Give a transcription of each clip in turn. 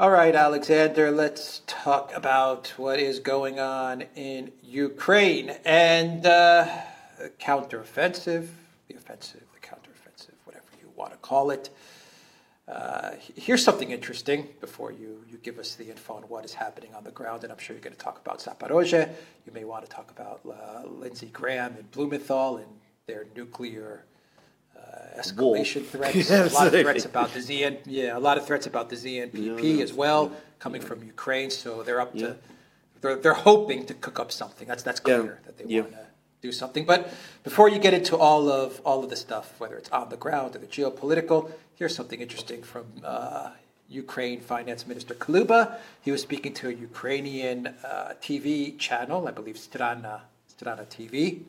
All right, Alexander, let's talk about what is going on in Ukraine and uh, the counteroffensive, the offensive, the counteroffensive, whatever you want to call it. Uh, here's something interesting before you, you give us the info on what is happening on the ground, and I'm sure you're going to talk about Zaporozhye. You may want to talk about uh, Lindsey Graham and Blumenthal and their nuclear uh, escalation threats. a lot of threats about the ZN, yeah, a lot of threats about the ZNPP yeah, as well, coming from Ukraine. So they're up to, they're, they're hoping to cook up something. That's that's clear that they want to do something. But before you get into all of all of the stuff, whether it's on the ground or the geopolitical, here's something interesting from uh, Ukraine Finance Minister Kuleba. He was speaking to a Ukrainian uh, TV channel, I believe Strana Strana TV,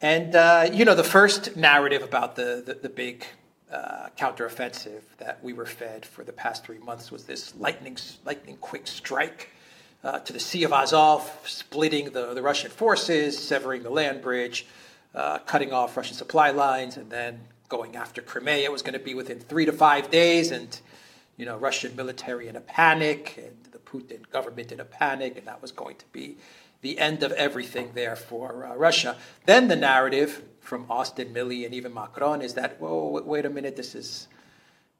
and uh, you know the first narrative about the the, the big. Uh, counteroffensive that we were fed for the past three months was this lightning, lightning quick strike uh, to the Sea of Azov, splitting the, the Russian forces, severing the land bridge, uh, cutting off Russian supply lines, and then going after Crimea. It was going to be within three to five days, and you know, Russian military in a panic, and the Putin government in a panic, and that was going to be the end of everything there for uh, Russia. Then the narrative from Austin, Milley, and even Macron is that, whoa, wait a minute, this is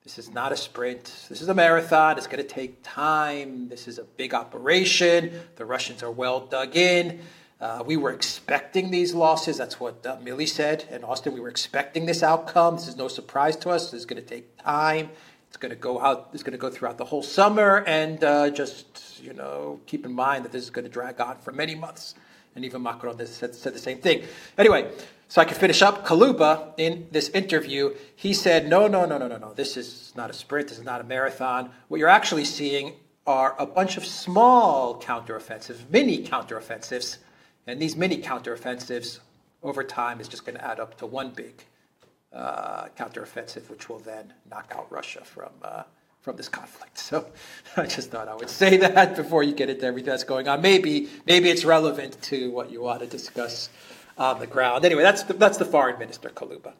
this is not a sprint. This is a marathon. It's going to take time. This is a big operation. The Russians are well dug in. Uh, we were expecting these losses. That's what uh, Milley said. And Austin, we were expecting this outcome. This is no surprise to us. This is going to take time. It's going to go out. It's going to go throughout the whole summer. And uh, just you know, keep in mind that this is going to drag on for many months. And even Macron said, said the same thing. Anyway, so I can finish up. Kuleba, in this interview, he said, no, no, no, no, no, no. This is not a sprint. This is not a marathon. What you're actually seeing are a bunch of small counteroffensives, mini counteroffensives. And these mini counteroffensives over time is just going to add up to one big uh, counteroffensive, which will then knock out Russia from, uh, from this conflict. So I just thought I would say that before you get into everything that's going on. Maybe, maybe it's relevant to what you want to discuss on the ground. Anyway, that's the, that's the foreign minister, Kuleba.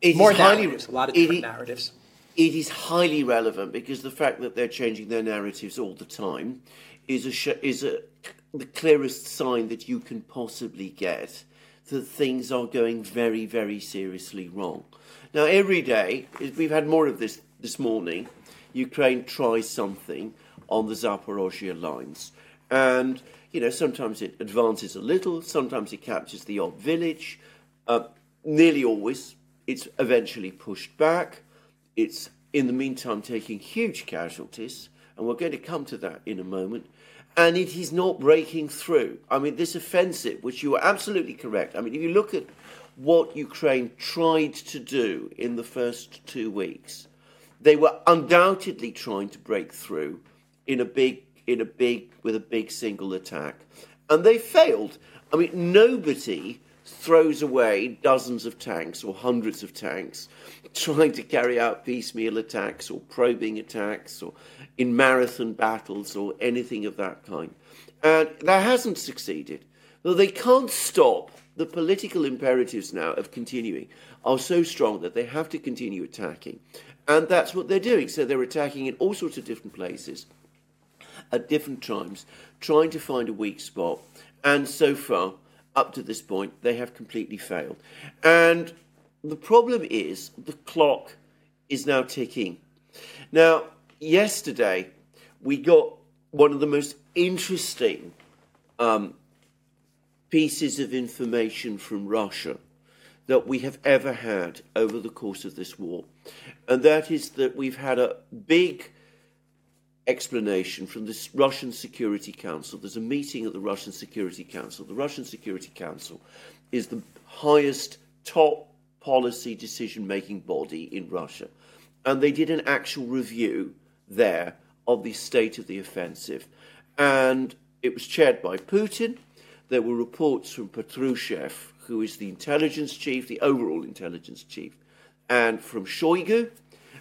It More highly, narratives, a lot of different narratives. It is highly relevant because the fact that they're changing their narratives all the time is a sh- is a the clearest sign that you can possibly get that things are going very very seriously wrong. Now every day we've had more of this this morning. Ukraine tries something on the Zaporozhye lines, and you know, sometimes it advances a little, sometimes it captures the odd village. Uh, nearly always, it's eventually pushed back. It's, in the meantime, taking huge casualties, and we're going to come to that in a moment. And it is not breaking through. I mean, this offensive, which you are absolutely correct. I mean, if you look at what Ukraine tried to do in the first two weeks, they were undoubtedly trying to break through in a big in a big with a big single attack, and they failed. I mean, nobody throws away dozens of tanks or hundreds of tanks trying to carry out piecemeal attacks or probing attacks or in marathon battles or anything of that kind. And that hasn't succeeded. Though they can't stop, the political imperatives now of continuing are so strong that they have to continue attacking. And that's what they're doing. So they're attacking in all sorts of different places at different times, trying to find a weak spot. And so far, up to this point, they have completely failed. And the problem is the clock is now ticking. Now, yesterday, we got one of the most interesting um, pieces of information from Russia that we have ever had over the course of this war. And that is that we've had a big explanation from the Russian Security Council. There's a meeting at the Russian Security Council. The Russian Security Council is the highest top policy decision making body in Russia. And they did an actual review there of the state of the offensive. And it was chaired by Putin. There were reports from Patrushev, who is the intelligence chief, the overall intelligence chief, and from Shoigu.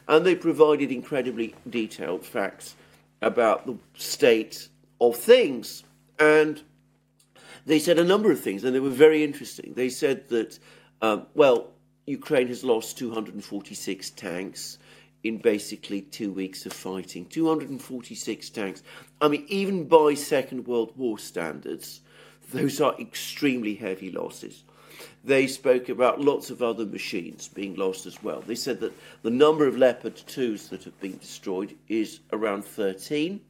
And they provided incredibly detailed facts about the state of things. And they said a number of things, and they were very interesting. They said that, um, well, Ukraine has lost 246 tanks in basically two weeks of fighting. 246 tanks. I mean, even by Second World War standards, those are extremely heavy losses. They spoke about lots of other machines being lost as well. They said that the number of Leopard 2s that have been destroyed is around 13,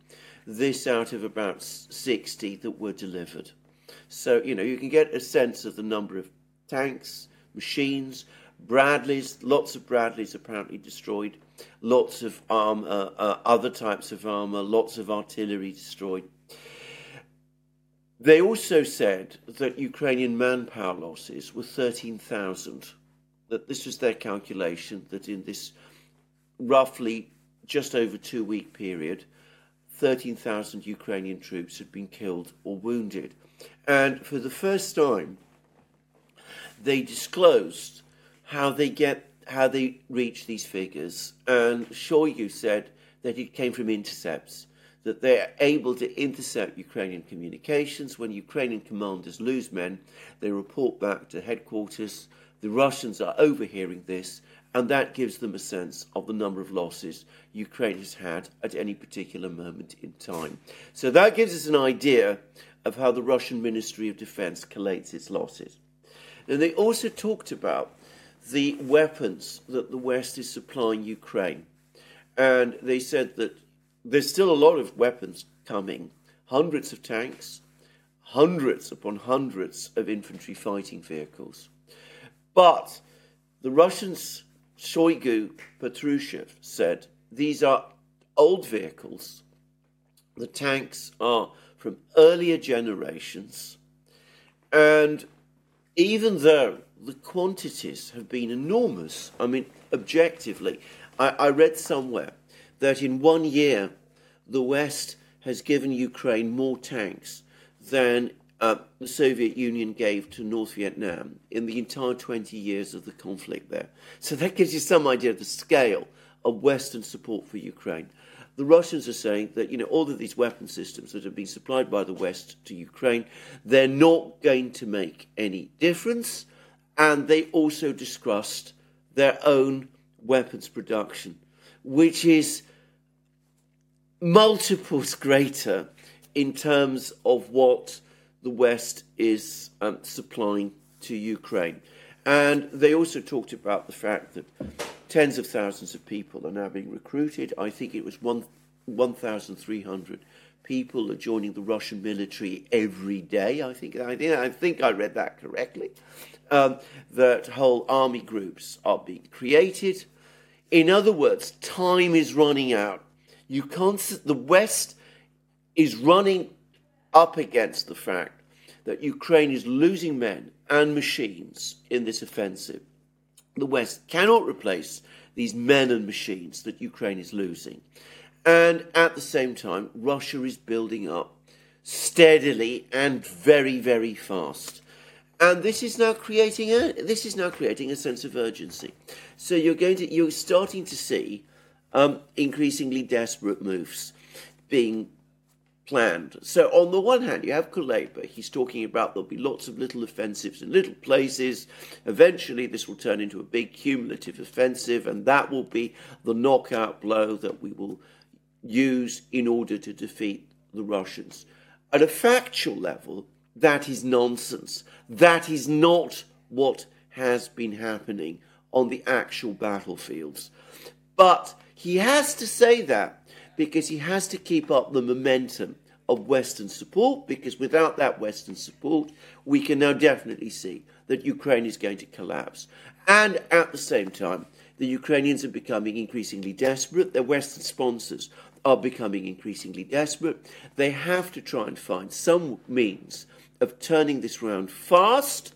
this out of about 60 that were delivered. So, you know, you can get a sense of the number of tanks, machines, Bradleys, lots of Bradleys apparently destroyed, lots of armor, uh, other types of armor, lots of artillery destroyed. They also said that Ukrainian manpower losses were 13,000. That this was their calculation, that in this roughly just over two week period, 13,000 Ukrainian troops had been killed or wounded. And for the first time, they disclosed how they get how they reach these figures. And Shoigu said that it came from intercepts, that they're able to intercept Ukrainian communications. When Ukrainian commanders lose men, they report back to headquarters. The Russians are overhearing this, and that gives them a sense of the number of losses Ukraine has had at any particular moment in time. So that gives us an idea of how the Russian Ministry of Defense collates its losses. And they also talked about the weapons that the West is supplying Ukraine. And they said that there's still a lot of weapons coming hundreds of tanks, hundreds upon hundreds of infantry fighting vehicles. But the Russians, Shoigu, Patrushev, said these are old vehicles. The tanks are from earlier generations. And even though the quantities have been enormous. I mean, objectively, I, I read somewhere that in one year the West has given Ukraine more tanks than uh, the Soviet Union gave to North Vietnam in the entire 20 years of the conflict there. So that gives you some idea of the scale of Western support for Ukraine. The Russians are saying that you know all of these weapon systems that have been supplied by the West to Ukraine, they're not going to make any difference and they also distrust their own weapons production, which is multiples greater in terms of what the West is um, supplying to Ukraine. And they also talked about the fact that tens of thousands of people are now being recruited. I think it was 1,300 people are joining the Russian military every day. I think I think I, think I read that correctly. Um, that whole army groups are being created. In other words, time is running out. You can't. The West is running up against the fact that Ukraine is losing men and machines in this offensive. The West cannot replace these men and machines that Ukraine is losing. And at the same time, Russia is building up steadily and very, very fast. And this is now creating a this is now creating a sense of urgency. So you're going to you're starting to see um, increasingly desperate moves being planned. So on the one hand, you have Kuleba. He's talking about there'll be lots of little offensives in little places. Eventually, this will turn into a big cumulative offensive, and that will be the knockout blow that we will use in order to defeat the Russians. At a factual level, that is nonsense. That is not what has been happening on the actual battlefields. But he has to say that because he has to keep up the momentum of Western support, because without that Western support, we can now definitely see that Ukraine is going to collapse. And at the same time, the Ukrainians are becoming increasingly desperate. Their Western sponsors are becoming increasingly desperate. They have to try and find some means of turning this round fast,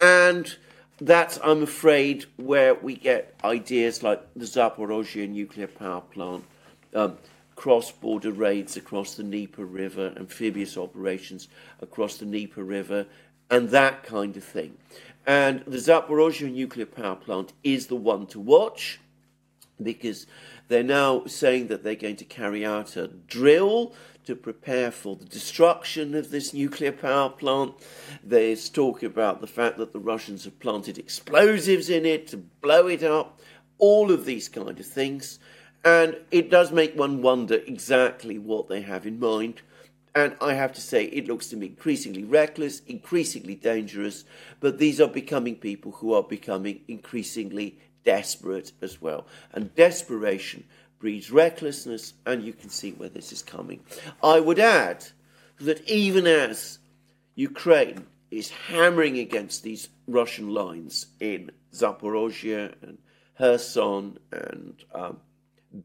and that's, I'm afraid, where we get ideas like the Zaporozhye nuclear power plant, um, cross border raids across the Dnieper River, amphibious operations across the Dnieper River, and that kind of thing. And the Zaporozhye nuclear power plant is the one to watch because they're now saying that they're going to carry out a drill to prepare for the destruction of this nuclear power plant. There's talk about the fact that the Russians have planted explosives in it to blow it up. all of these kind of things. And it does make one wonder exactly what they have in mind. And I have to say, it looks to me increasingly reckless, increasingly dangerous, but these are becoming people who are becoming increasingly desperate as well. And desperation breeds recklessness, and you can see where this is coming. I would add that even as Ukraine is hammering against these Russian lines in Zaporozhye and Kherson and um,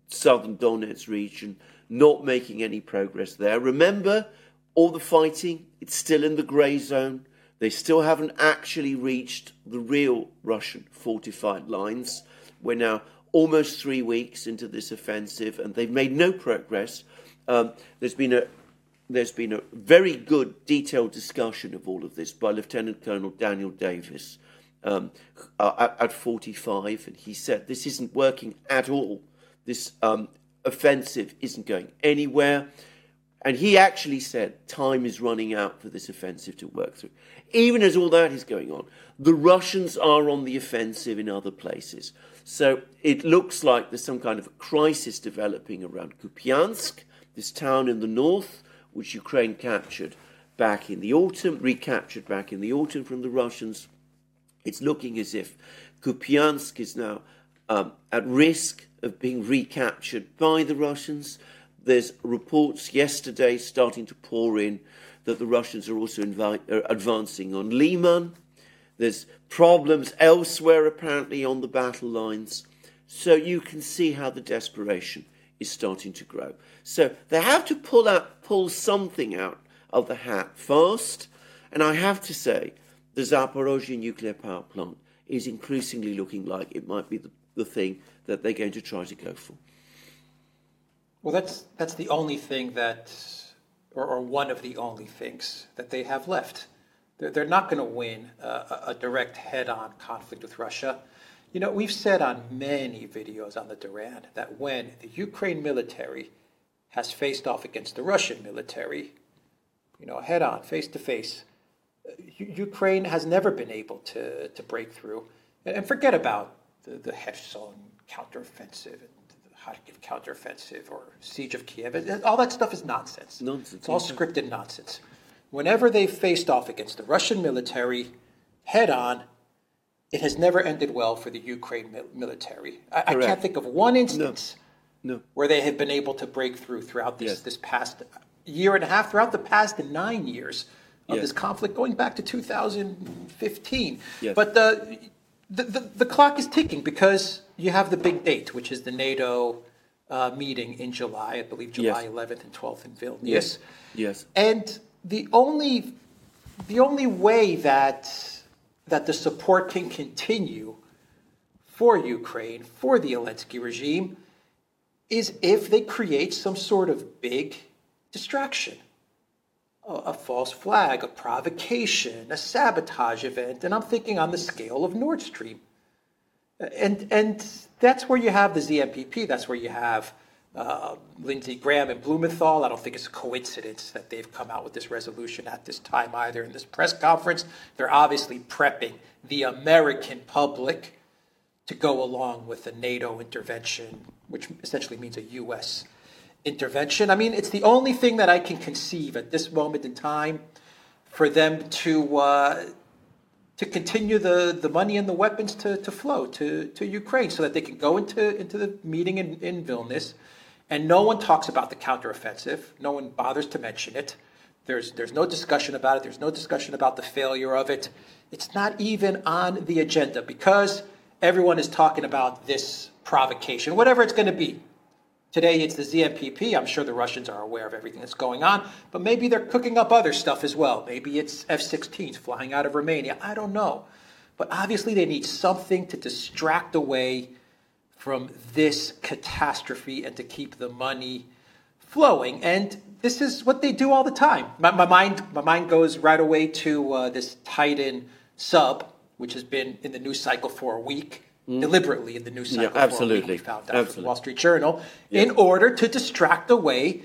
southern Donetsk region, not making any progress there. Remember, all the fighting, it's still in the grey zone. They still haven't actually reached the real Russian fortified lines. We're now almost three weeks into this offensive, and they've made no progress. Um, there's been a there's been a very good detailed discussion of all of this by Lieutenant Colonel Daniel Davis um, uh, at, at, 45, and he said this isn't working at all. This um, offensive isn't going anywhere. And he actually said time is running out for this offensive to work through. Even as all that is going on, the Russians are on the offensive in other places. So it looks like there's some kind of a crisis developing around Kupiansk, this town in the north, which Ukraine captured back in the autumn, recaptured back in the autumn from the Russians. It's looking as if Kupiansk is now um, at risk of being recaptured by the Russians. There's reports yesterday starting to pour in that the Russians are also are uh, advancing on Liman. There's problems elsewhere, apparently, on the battle lines. So you can see how the desperation is starting to grow. So they have to pull out, pull something out of the hat fast. And I have to say, the Zaporozhye nuclear power plant is increasingly looking like it might be the, the thing that they're going to try to go for. Well, that's that's the only thing that, or, or one of the only things that they have left. They're, they're not going to win a, a direct head-on conflict with Russia. You know, we've said on many videos on the Duran that when the Ukraine military has faced off against the Russian military, you know, head on, face to face, Ukraine has never been able to, to break through. And forget about the, the Kherson counteroffensive and counteroffensive or siege of Kiev. All that stuff is nonsense. Nonsense. It's all scripted nonsense. Whenever they faced off against the Russian military head on, it has never ended well for the Ukraine military. I, I can't think of one instance no. No. where they have been able to break through throughout this, yes. this past year and a half, throughout the past nine years of yes. this conflict, going back to 2015. Yes. But the, the, the, the, clock is ticking because you have the big date, which is the NATO uh, meeting in July, I believe July 11th and 12th in Vilnius. Yes. Yes. And the only the only way that that the support can continue for Ukraine, for the Zelensky regime, is if they create some sort of big distraction. A, a, false flag, a provocation, a sabotage event, and I'm thinking on the scale of Nord Stream. And, and that's where you have the ZNPP. that's where you have uh, Lindsey Graham and Blumenthal. I don't think it's a coincidence that they've come out with this resolution at this time either. In this press conference, they're obviously prepping the American public to go along with the NATO intervention, which essentially means a U.S. intervention. I mean, it's the only thing that I can conceive at this moment in time for them to uh, to continue the, the money and the weapons to, to flow to, to Ukraine so that they can go into, into the meeting in, in Vilnius and no one talks about the counteroffensive. No one bothers to mention it. There's, there's no discussion about it. There's no discussion about the failure of it. It's not even on the agenda because everyone is talking about this provocation, whatever it's going to be. Today it's the ZNPP. I'm sure the Russians are aware of everything that's going on, but maybe they're cooking up other stuff as well. Maybe it's F 16s flying out of Romania. I don't know. But obviously they need something to distract away from this catastrophe and to keep the money flowing. And this is what they do all the time. My, my mind, my mind goes right away to uh, this Titan sub, which has been in the news cycle for a week. Mm. Deliberately in the news cycle, yeah, absolutely. Week, found out absolutely. from the Wall Street Journal, yeah. in order to distract away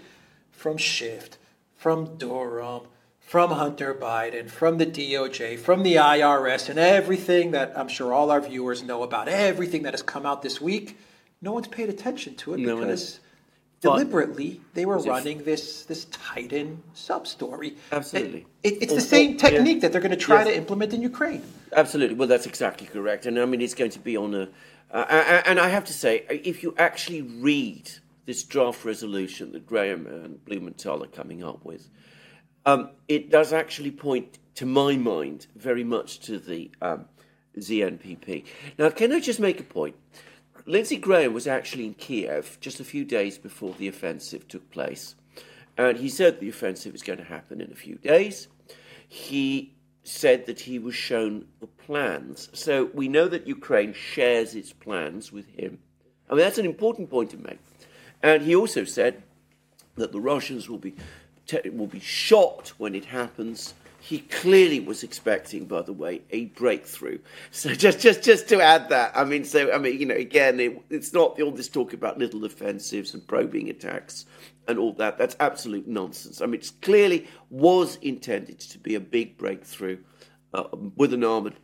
from Schiff, from Durham, from Hunter Biden, from the DOJ, from the IRS, and everything that I'm sure all our viewers know about, everything that has come out this week, no one's paid attention to it No because. Deliberately they were it- running this this Titan sub story. Absolutely. It, it's the same oh, technique yeah. that they're going to try Yes. to implement in Ukraine. Absolutely. Well, that's exactly correct. And I mean, it's going to be on a. Uh, and I have to say, if you actually read this draft resolution that Graham and Blumenthal are coming up with, um, it does actually point, to my mind, very much to the um, ZNPP. Now, can I just make a point? Lindsey Graham was actually in Kiev just a few days before the offensive took place. And he said the offensive was going to happen in a few days. He said that he was shown the plans. So we know that Ukraine shares its plans with him. I mean, that's an important point to make. And he also said that the Russians will be te- will be shocked when it happens. He clearly was expecting, by the way, a breakthrough. So just just just to add that, I mean, so I mean, you know, again, it, it's not all this talk about little offensives and probing attacks and all that. That's absolute nonsense. I mean, it clearly was intended to be a big breakthrough uh, with an armored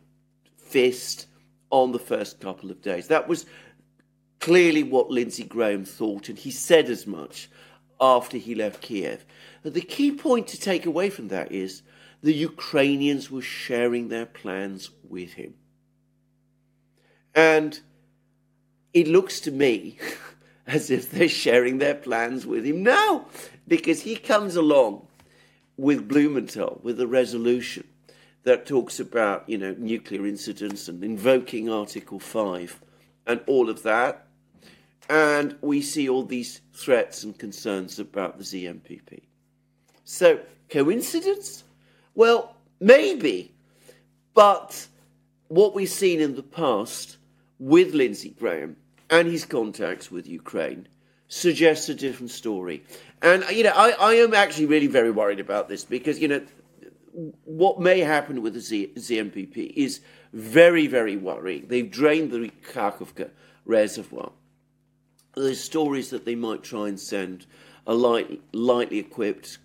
fist on the first couple of days. That was clearly what Lindsey Graham thought, and he said as much after he left Kiev. The key point to take away from that is the Ukrainians were sharing their plans with him. And it looks to me as if they're sharing their plans with him now, because he comes along with Blumenthal with a resolution that talks about, you know, nuclear incidents and invoking Article 5 and all of that. And we see all these threats and concerns about the ZNPP. So, coincidence? Well, maybe. But what we've seen in the past with Lindsey Graham and his contacts with Ukraine suggests a different story. And, uh, you know, I, I am actually really very worried about this because, you know, what may happen with the Z, ZNPP is very, very worrying. They've drained the Kakhovka reservoir. There's stories that they might try and send a light, lightly equipped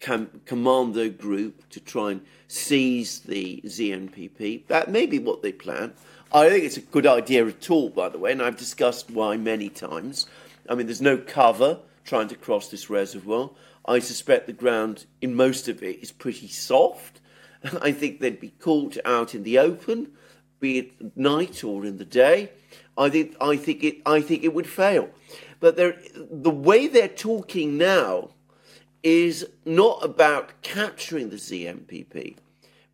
com- commando group to try and seize the ZNPP. That may be what they plan. I think it's a good idea at all, by the way, and I've discussed why many times. I mean, there's no cover trying to cross this reservoir. I suspect the ground in most of it is pretty soft. I think they'd be caught out in the open, be it night or in the day. I think I think it I think it would fail. But the way they're talking now is not about capturing the ZNPP,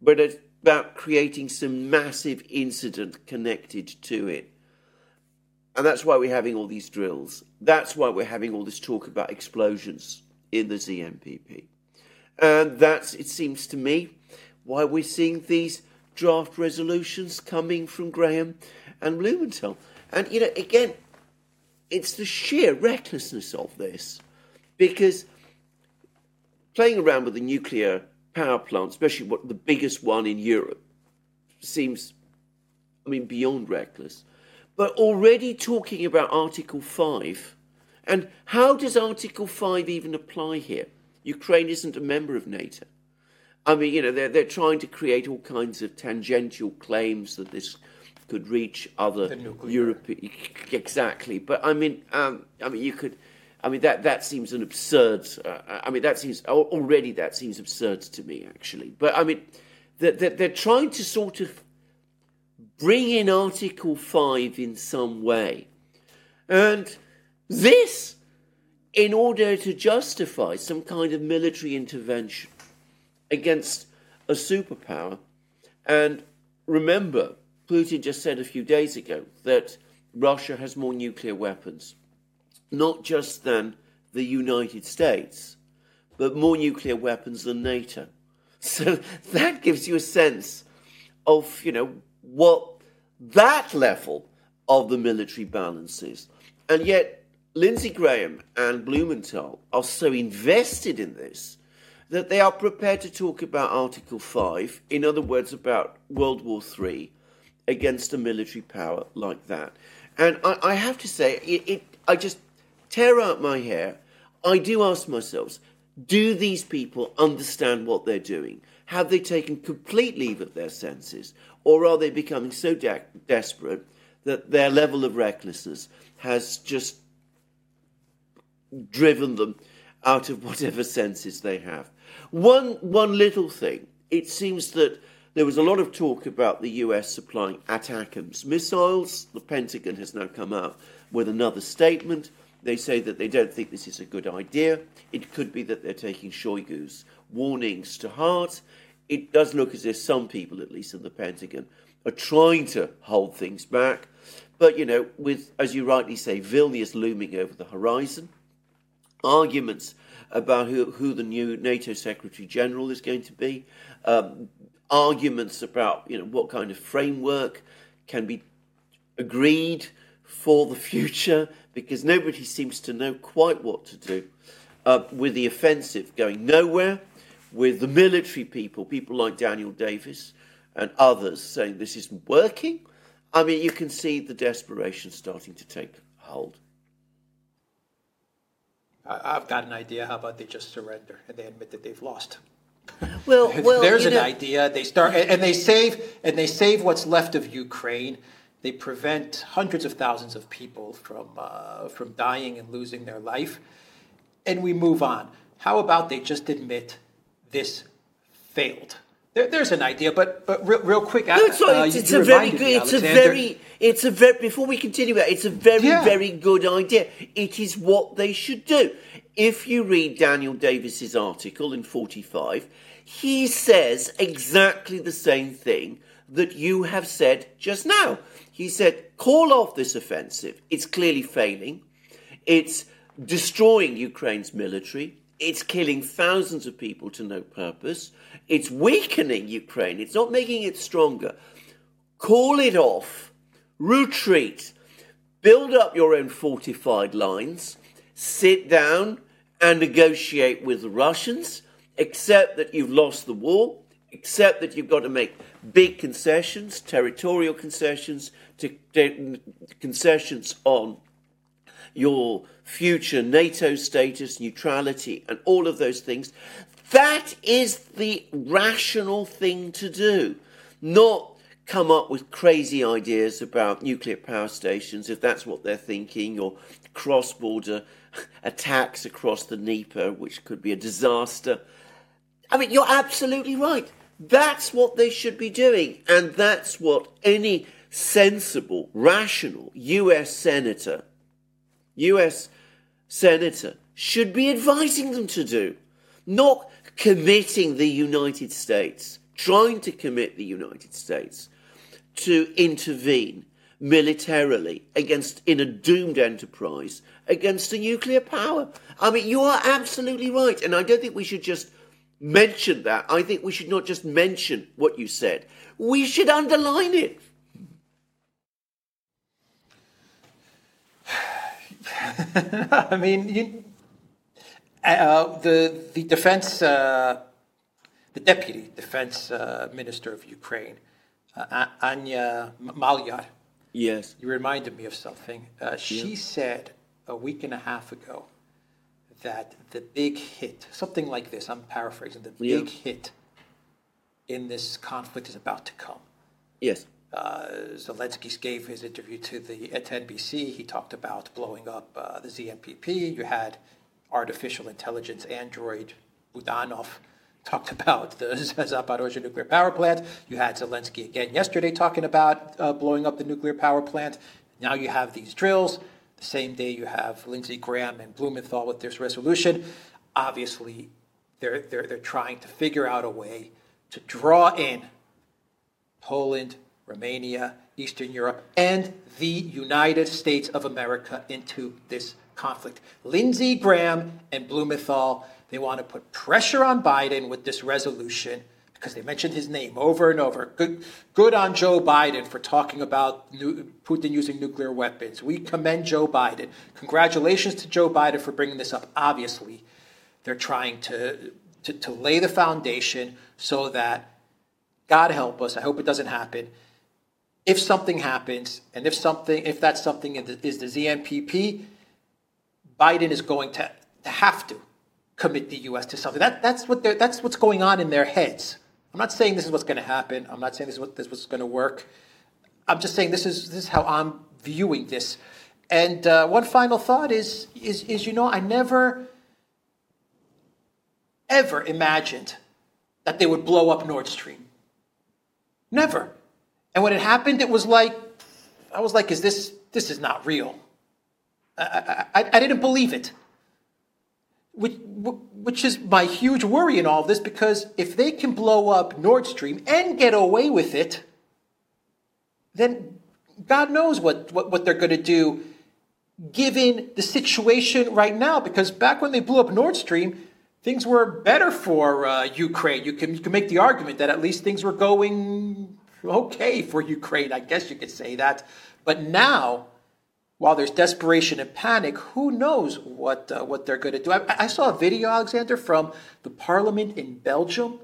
but it's about creating some massive incident connected to it. And that's why we're having all these drills. That's why we're having all this talk about explosions in the ZNPP. And that's, it seems to me, why we're seeing these draft resolutions coming from Graham and Blumenthal. And, you know, again, it's the sheer recklessness of this. Because playing around with the nuclear power plant, especially what the biggest one in Europe, seems, I mean, beyond reckless. But already talking about Article 5, and how does Article 5 even apply here? Ukraine isn't a member of NATO. I mean, you know, they're, they're trying to create all kinds of tangential claims that this could reach other The nuclear. Europe. Exactly. But I mean, um, I mean, you could. I mean, that, that seems an absurd. Uh, I mean, that seems already that seems absurd to me, actually. But I mean, that they're, they're trying to sort of bring in Article Five in some way, and this in order to justify some kind of military intervention against a superpower. And remember, Putin just said a few days ago that Russia has more nuclear weapons, not just than the United States, but more nuclear weapons than NATO. So that gives you a sense of, you know, what that level of the military balance is. And yet, Lindsey Graham and Blumenthal are so invested in this that they are prepared to talk about Article 5, in other words, about World War III, against a military power like that. And I, I have to say, it, it, I just tear out my hair. I do ask myself, Do these people understand what they're doing? Have they taken complete leave of their senses? Or are they becoming so de- desperate that their level of recklessness has just driven them out of whatever senses they have? One, one little thing it seems that there was a lot of talk about the US supplying ATACMS missiles. The Pentagon has now come out with another statement. They say that they don't think this is a good idea. It could be that they're taking Shoigu's warnings to heart. It does look as if some people, at least in the Pentagon, are trying to hold things back. But, you know, with, as you rightly say, Vilnius looming over the horizon, arguments about who, who the new NATO Secretary General is going to be, um, arguments about, you know, what kind of framework can be agreed for the future because nobody seems to know quite what to do. Uh, with the offensive going nowhere, with the military people, people like Daniel Davis and others saying this isn't working, I mean, you can see the desperation starting to take hold. I've got an idea. How about they just surrender and they admit that they've lost? Well, well there's an know, idea. They start and they save and they save what's left of Ukraine they prevent hundreds of thousands of people from, uh, from dying and losing their life. And we move on. How about they just admit this failed? There, there's an idea, but but real, real quick. No, it's, uh, it's, it's a very good. it's a very. It's a very. Before we continue, it's a very yeah. very good idea. It is what they should do. If you read Daniel Davis's article in 45, he says exactly the same thing that you have said just now. He said, call off this offensive. It's clearly failing. It's destroying Ukraine's military. It's killing thousands of people to no purpose. It's weakening Ukraine. It's not making it stronger. Call it off. Retreat. Build up your own fortified lines. Sit down and negotiate with the Russians. Accept that you've lost the war. Accept that you've got to make big concessions, territorial concessions, to, to, concessions on your future NATO status, neutrality, and all of those things. That is the rational thing to do, not come up with crazy ideas about nuclear power stations if that's what they're thinking, or cross border attacks across the Dnieper, which could be a disaster. I mean, you're absolutely right. That's what they should be doing. And that's what any sensible, rational US senator, US senator should be advising them to do. Not committing the United States, trying to commit the United States to intervene militarily against in a doomed enterprise against a nuclear power. I mean, you are absolutely right, and I don't think we should just mention that. I think we should not just mention what you said, we should underline it. I mean, you, uh, the the defense, uh, the deputy defense uh, minister of Ukraine, uh, Anya Malyar. Yes. You reminded me of something. Uh, she yeah. said a week and a half ago that the big hit, something like this, I'm paraphrasing, the yeah. big hit in this conflict is about to come. Yes. Uh, Zelensky gave his interview to the at NBC. He talked about blowing up uh, the ZNPP. You had artificial intelligence android Budanov talked about the Zaporozhye nuclear power plant. You had Zelensky again yesterday talking about uh, blowing up the nuclear power plant. Now you have these drills. The same day you have Lindsey Graham and Blumenthal with this resolution. Obviously, they're, they're, they're trying to figure out a way to draw in Poland, Romania, Eastern Europe, and the United States of America into this conflict. Lindsey Graham and Blumenthal, they want to put pressure on Biden with this resolution because they mentioned his name over and over. Good, good on Joe Biden for talking about nu- Putin using nuclear weapons. We commend Joe Biden. Congratulations to Joe Biden for bringing this up. Obviously, they're trying to, to, to lay the foundation so that, God help us, I hope it doesn't happen. If something happens, and if something, if that something is the ZNPP, Biden is going to, to have to commit the U.S. to something. That, that's, what that's what's going on in their heads. I'm not saying this is what's going to happen. I'm not saying this is, what, this is what's going to work. I'm just saying this is, this is how I'm viewing this. And uh, one final thought is, is, is, you know, I never, ever imagined that they would blow up Nord Stream. Never. And when it happened, it was like, I was like, is this, this is not real. I, I, I didn't believe it. Which, which is my huge worry in all of this because if they can blow up Nord Stream and get away with it, then God knows what, what, what they're going to do given the situation right now. Because back when they blew up Nord Stream, things were better for uh, Ukraine. You can, you can make the argument that at least things were going okay for Ukraine. I guess you could say that. But now, while there's desperation and panic, who knows what, uh, what they're going to do? I, I saw a video, Alexander, from the parliament in Belgium,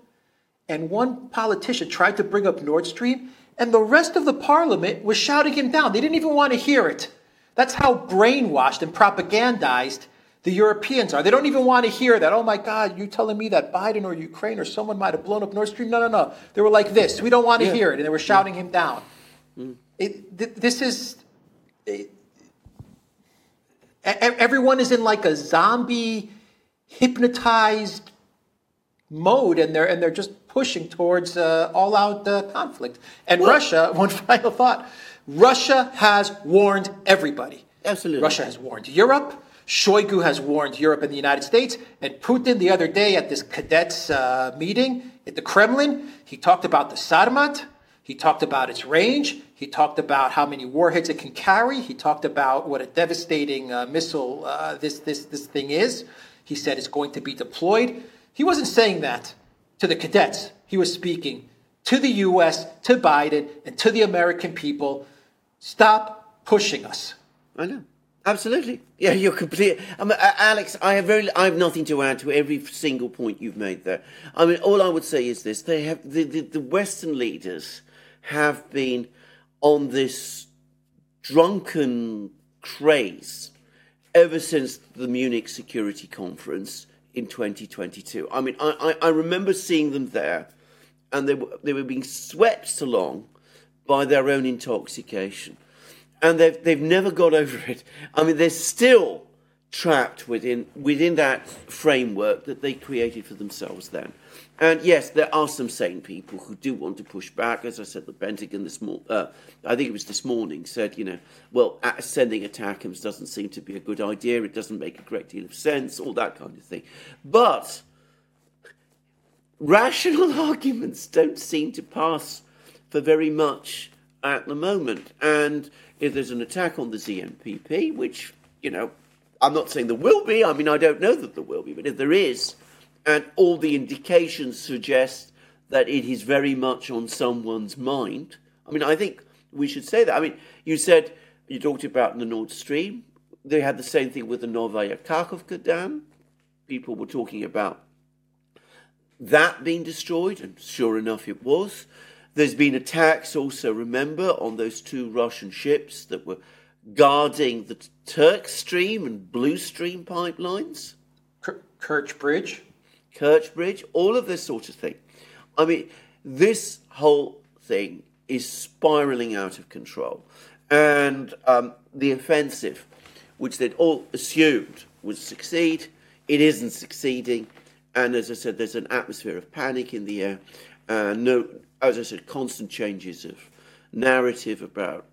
and one politician tried to bring up Nord Stream, and the rest of the parliament was shouting him down. They didn't even want to hear it. That's how brainwashed and propagandized the Europeans are. They don't even want to hear that, oh my God, you telling me that Biden or Ukraine or someone might have blown up Nord Stream? No, no, no. They were like this. We don't want to yeah. hear it. And they were shouting him down. Mm. It, th- this is. It, everyone is in like a zombie hypnotized mode and they're and they're just pushing towards uh, all out uh, conflict. And well, russia one final thought russia has warned everybody. Absolutely. Russia has warned europe. Shoigu has warned Europe and the United States, and Putin the other day at this cadets uh, meeting at the Kremlin, he talked about the Sarmat, he talked about its range, he talked about how many warheads it can carry. He talked about what a devastating uh, missile uh, this, this, this thing is. He said it's going to be deployed. He wasn't saying that to the cadets. He was speaking to the U.S., to Biden, and to the American people. Stop pushing us. I know. Absolutely. Yeah, you're complete. I mean, Alex, I have very, I have nothing to add to every single point you've made there. I mean, all I would say is this: they have the, the, the Western leaders have been on this drunken craze ever since the Munich Security Conference in 2022. I mean, I, I, I remember seeing them there, and they were, they were being swept along by their own intoxication. And they've, they've never got over it. I mean, they're still trapped within, within that framework that they created for themselves then. And yes, there are some sane people who do want to push back. As I said, the Pentagon this morning, uh, I think it was this morning, said, you know, well, sending ATACMS doesn't seem to be a good idea. It doesn't make a great deal of sense, all that kind of thing. But rational arguments don't seem to pass for very much at the moment. And if there's an attack on the ZNPP, which, you know, I'm not saying there will be, I mean, I don't know that there will be, but if there is, and all the indications suggest that it is very much on someone's mind. I mean, I think we should say that. I mean, you said you talked about the Nord Stream. They had the same thing with the Novaya Kakhovka dam. People were talking about that being destroyed, and sure enough, it was. There's been attacks also, remember, on those two Russian ships that were guarding the Turk Stream and Blue Stream pipelines. Kerch Bridge. Kerch Bridge, all of this sort of thing. I mean, this whole thing is spiraling out of control. And um, the offensive, which they'd all assumed would succeed, it isn't succeeding. And as I said, there's an atmosphere of panic in the air. Uh, no, as I said, constant changes of narrative about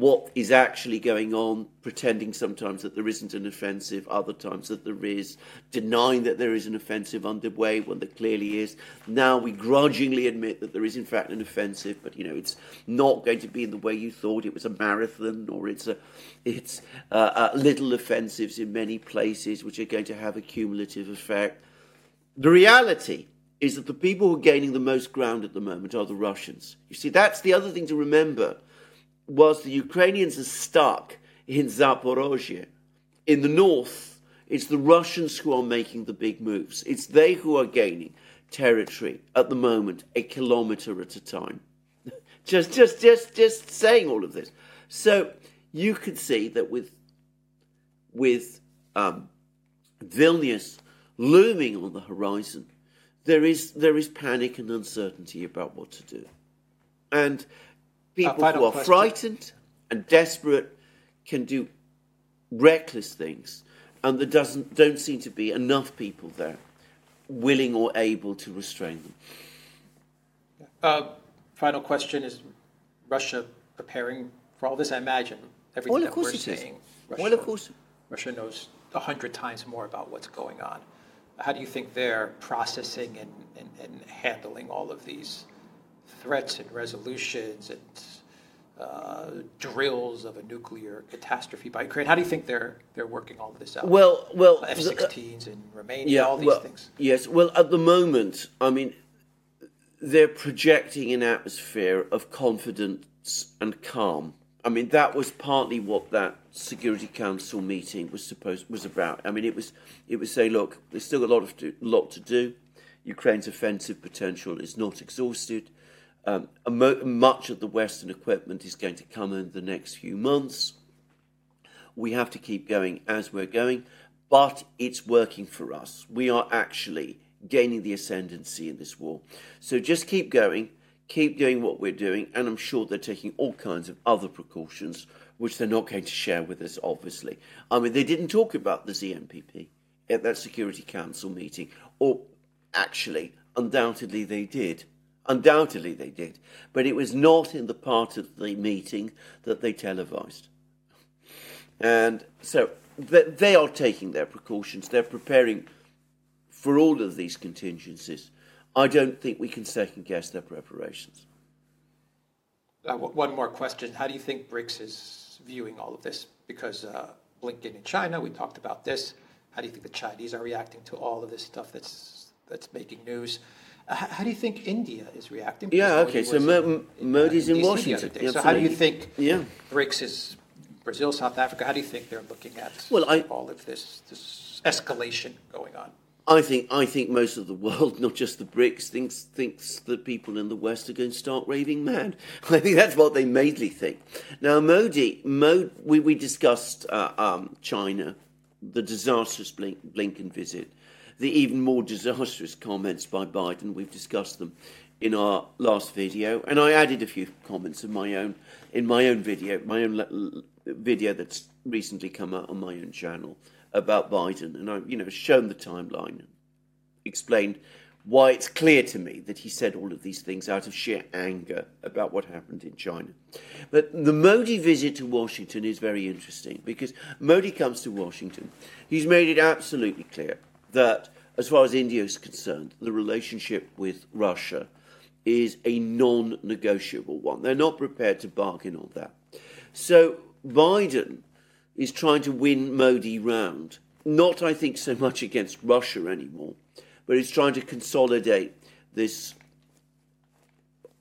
what is actually going on, pretending sometimes that there isn't an offensive, other times that there is, denying that there is an offensive underway when there clearly is. Now we grudgingly admit that there is in fact an offensive, but you know it's not going to be in the way you thought. It was a marathon, or it's a, it's uh, uh, little offensives in many places which are going to have a cumulative effect. The reality is that the people who are gaining the most ground at the moment are the Russians. You see, that's the other thing to remember whilst the Ukrainians are stuck in Zaporozhye, in the north, it's the Russians who are making the big moves. It's they who are gaining territory at the moment, a kilometer at a time. just, just, just, just saying all of this. So you could see that with with um, Vilnius looming on the horizon, there is there is panic and uncertainty about what to do, and people who are question. frightened and desperate can do reckless things, and there doesn't don't seem to be enough people there willing or able to restrain them. Uh, final question is Russia preparing for all this? I imagine everything Well, of that course we're it is. saying. Russia, Well, of course. Russia knows a hundred times more about what's going on. How do you think they're processing and, and, and handling all of these threats and resolutions and uh, drills of a nuclear catastrophe by Ukraine? How do you think they're they're working all of this out? Well, well, F-16s in Romania, yeah, all these well, things. Yes, well, at the moment, I mean, they're projecting an atmosphere of confidence and calm. I mean, that was partly what that Security Council meeting was supposed was about. I mean, it was it was saying, look, there's still a lot of do, lot to do. Ukraine's offensive potential is not exhausted. Um, much of the Western equipment is going to come in the next few months. We have to keep going as we're going, but it's working for us. We are actually gaining the ascendancy in this war. So just keep going, keep doing what we're doing, and I'm sure they're taking all kinds of other precautions, which they're not going to share with us, obviously. I mean, they didn't talk about the ZNPP at that Security Council meeting, or actually, undoubtedly they did. Undoubtedly they did. But it was not in the part of the meeting that they televised. And so they are taking their precautions. They're preparing for all of these contingencies. I don't think we can second guess their preparations. Uh, one more question. How do you think BRICS is viewing all of this? Because uh, Blinken in China, we talked about this. How do you think the Chinese are reacting to all of this stuff that's that's making news? Uh, how do you think India is reacting? Because Yeah, Modi okay, so Mo- in- M- Modi's in the Washington, day. So how do you think Yeah. BRICS is Brazil, South Africa? How do you think they're looking at Well, I- all of this this escalation going on? I think I think most of the world, not just the BRICS, thinks thinks that people in the West are going to start raving mad. I think that's what they mainly think. Now, Modi, Mo, we we discussed uh, um, China, the disastrous Blink, Blinken visit, the even more disastrous comments by Biden. We've discussed them in our last video, and I added a few comments of my own in my own video, my own le- video that's recently come out on my own channel about Biden, and I've you know shown the timeline, explained why it's clear to me that he said all of these things out of sheer anger about what happened in China. But the Modi visit to Washington is very interesting because Modi comes to Washington. He's made it absolutely clear that, as far as India is concerned, the relationship with Russia is a non negotiable one. They're not prepared to bargain on that. So Biden is trying to win Modi round, not, I think, so much against Russia anymore, but he's trying to consolidate this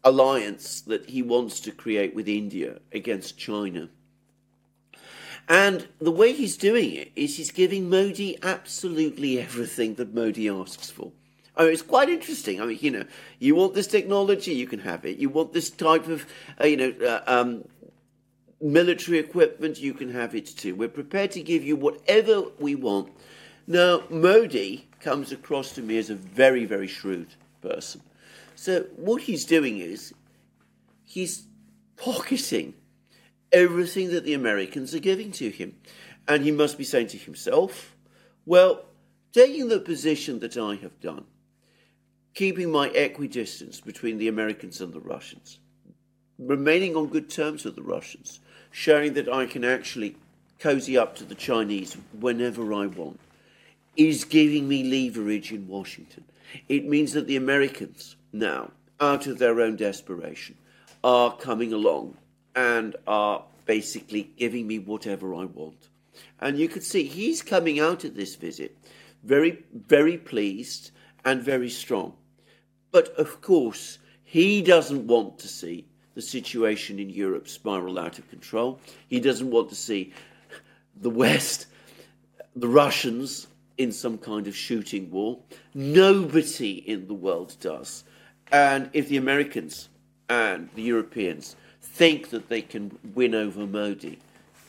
alliance that he wants to create with India against China. And the way he's doing it is he's giving Modi absolutely everything that Modi asks for. I mean, it's quite interesting. I mean, you know, you want this technology, you can have it. You want this type of, uh, you know, uh, um, military equipment, you can have it too. We're prepared to give you whatever we want. Now, Modi comes across to me as a very, very shrewd person. So, what he's doing is he's pocketing everything that the Americans are giving to him. And he must be saying to himself, well, taking the position that I have done, keeping my equidistance between the Americans and the Russians, remaining on good terms with the Russians, showing that I can actually cozy up to the Chinese whenever I want, is giving me leverage in Washington. It means that the Americans now, out of their own desperation, are coming along and are basically giving me whatever I want. And you can see he's coming out of this visit very, very pleased and very strong. But of course, he doesn't want to see the situation in Europe spiral out of control. He doesn't want to see the West, the Russians, in some kind of shooting war. Nobody in the world does. And if the Americans and the Europeans think that they can win over Modi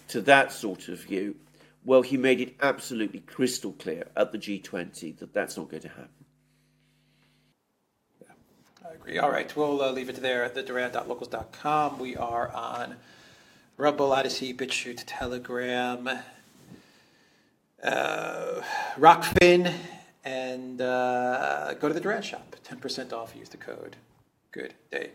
to that sort of view, Well, he made it absolutely crystal clear at the G20 that that's not going to happen. I agree. All right, we'll uh, leave it there at the Duran.locals.com. We are on Rumble, Odysee, BitChute, Telegram, uh, Rokfin, and uh, go to the Duran shop. 10% off. Use the code. Good day.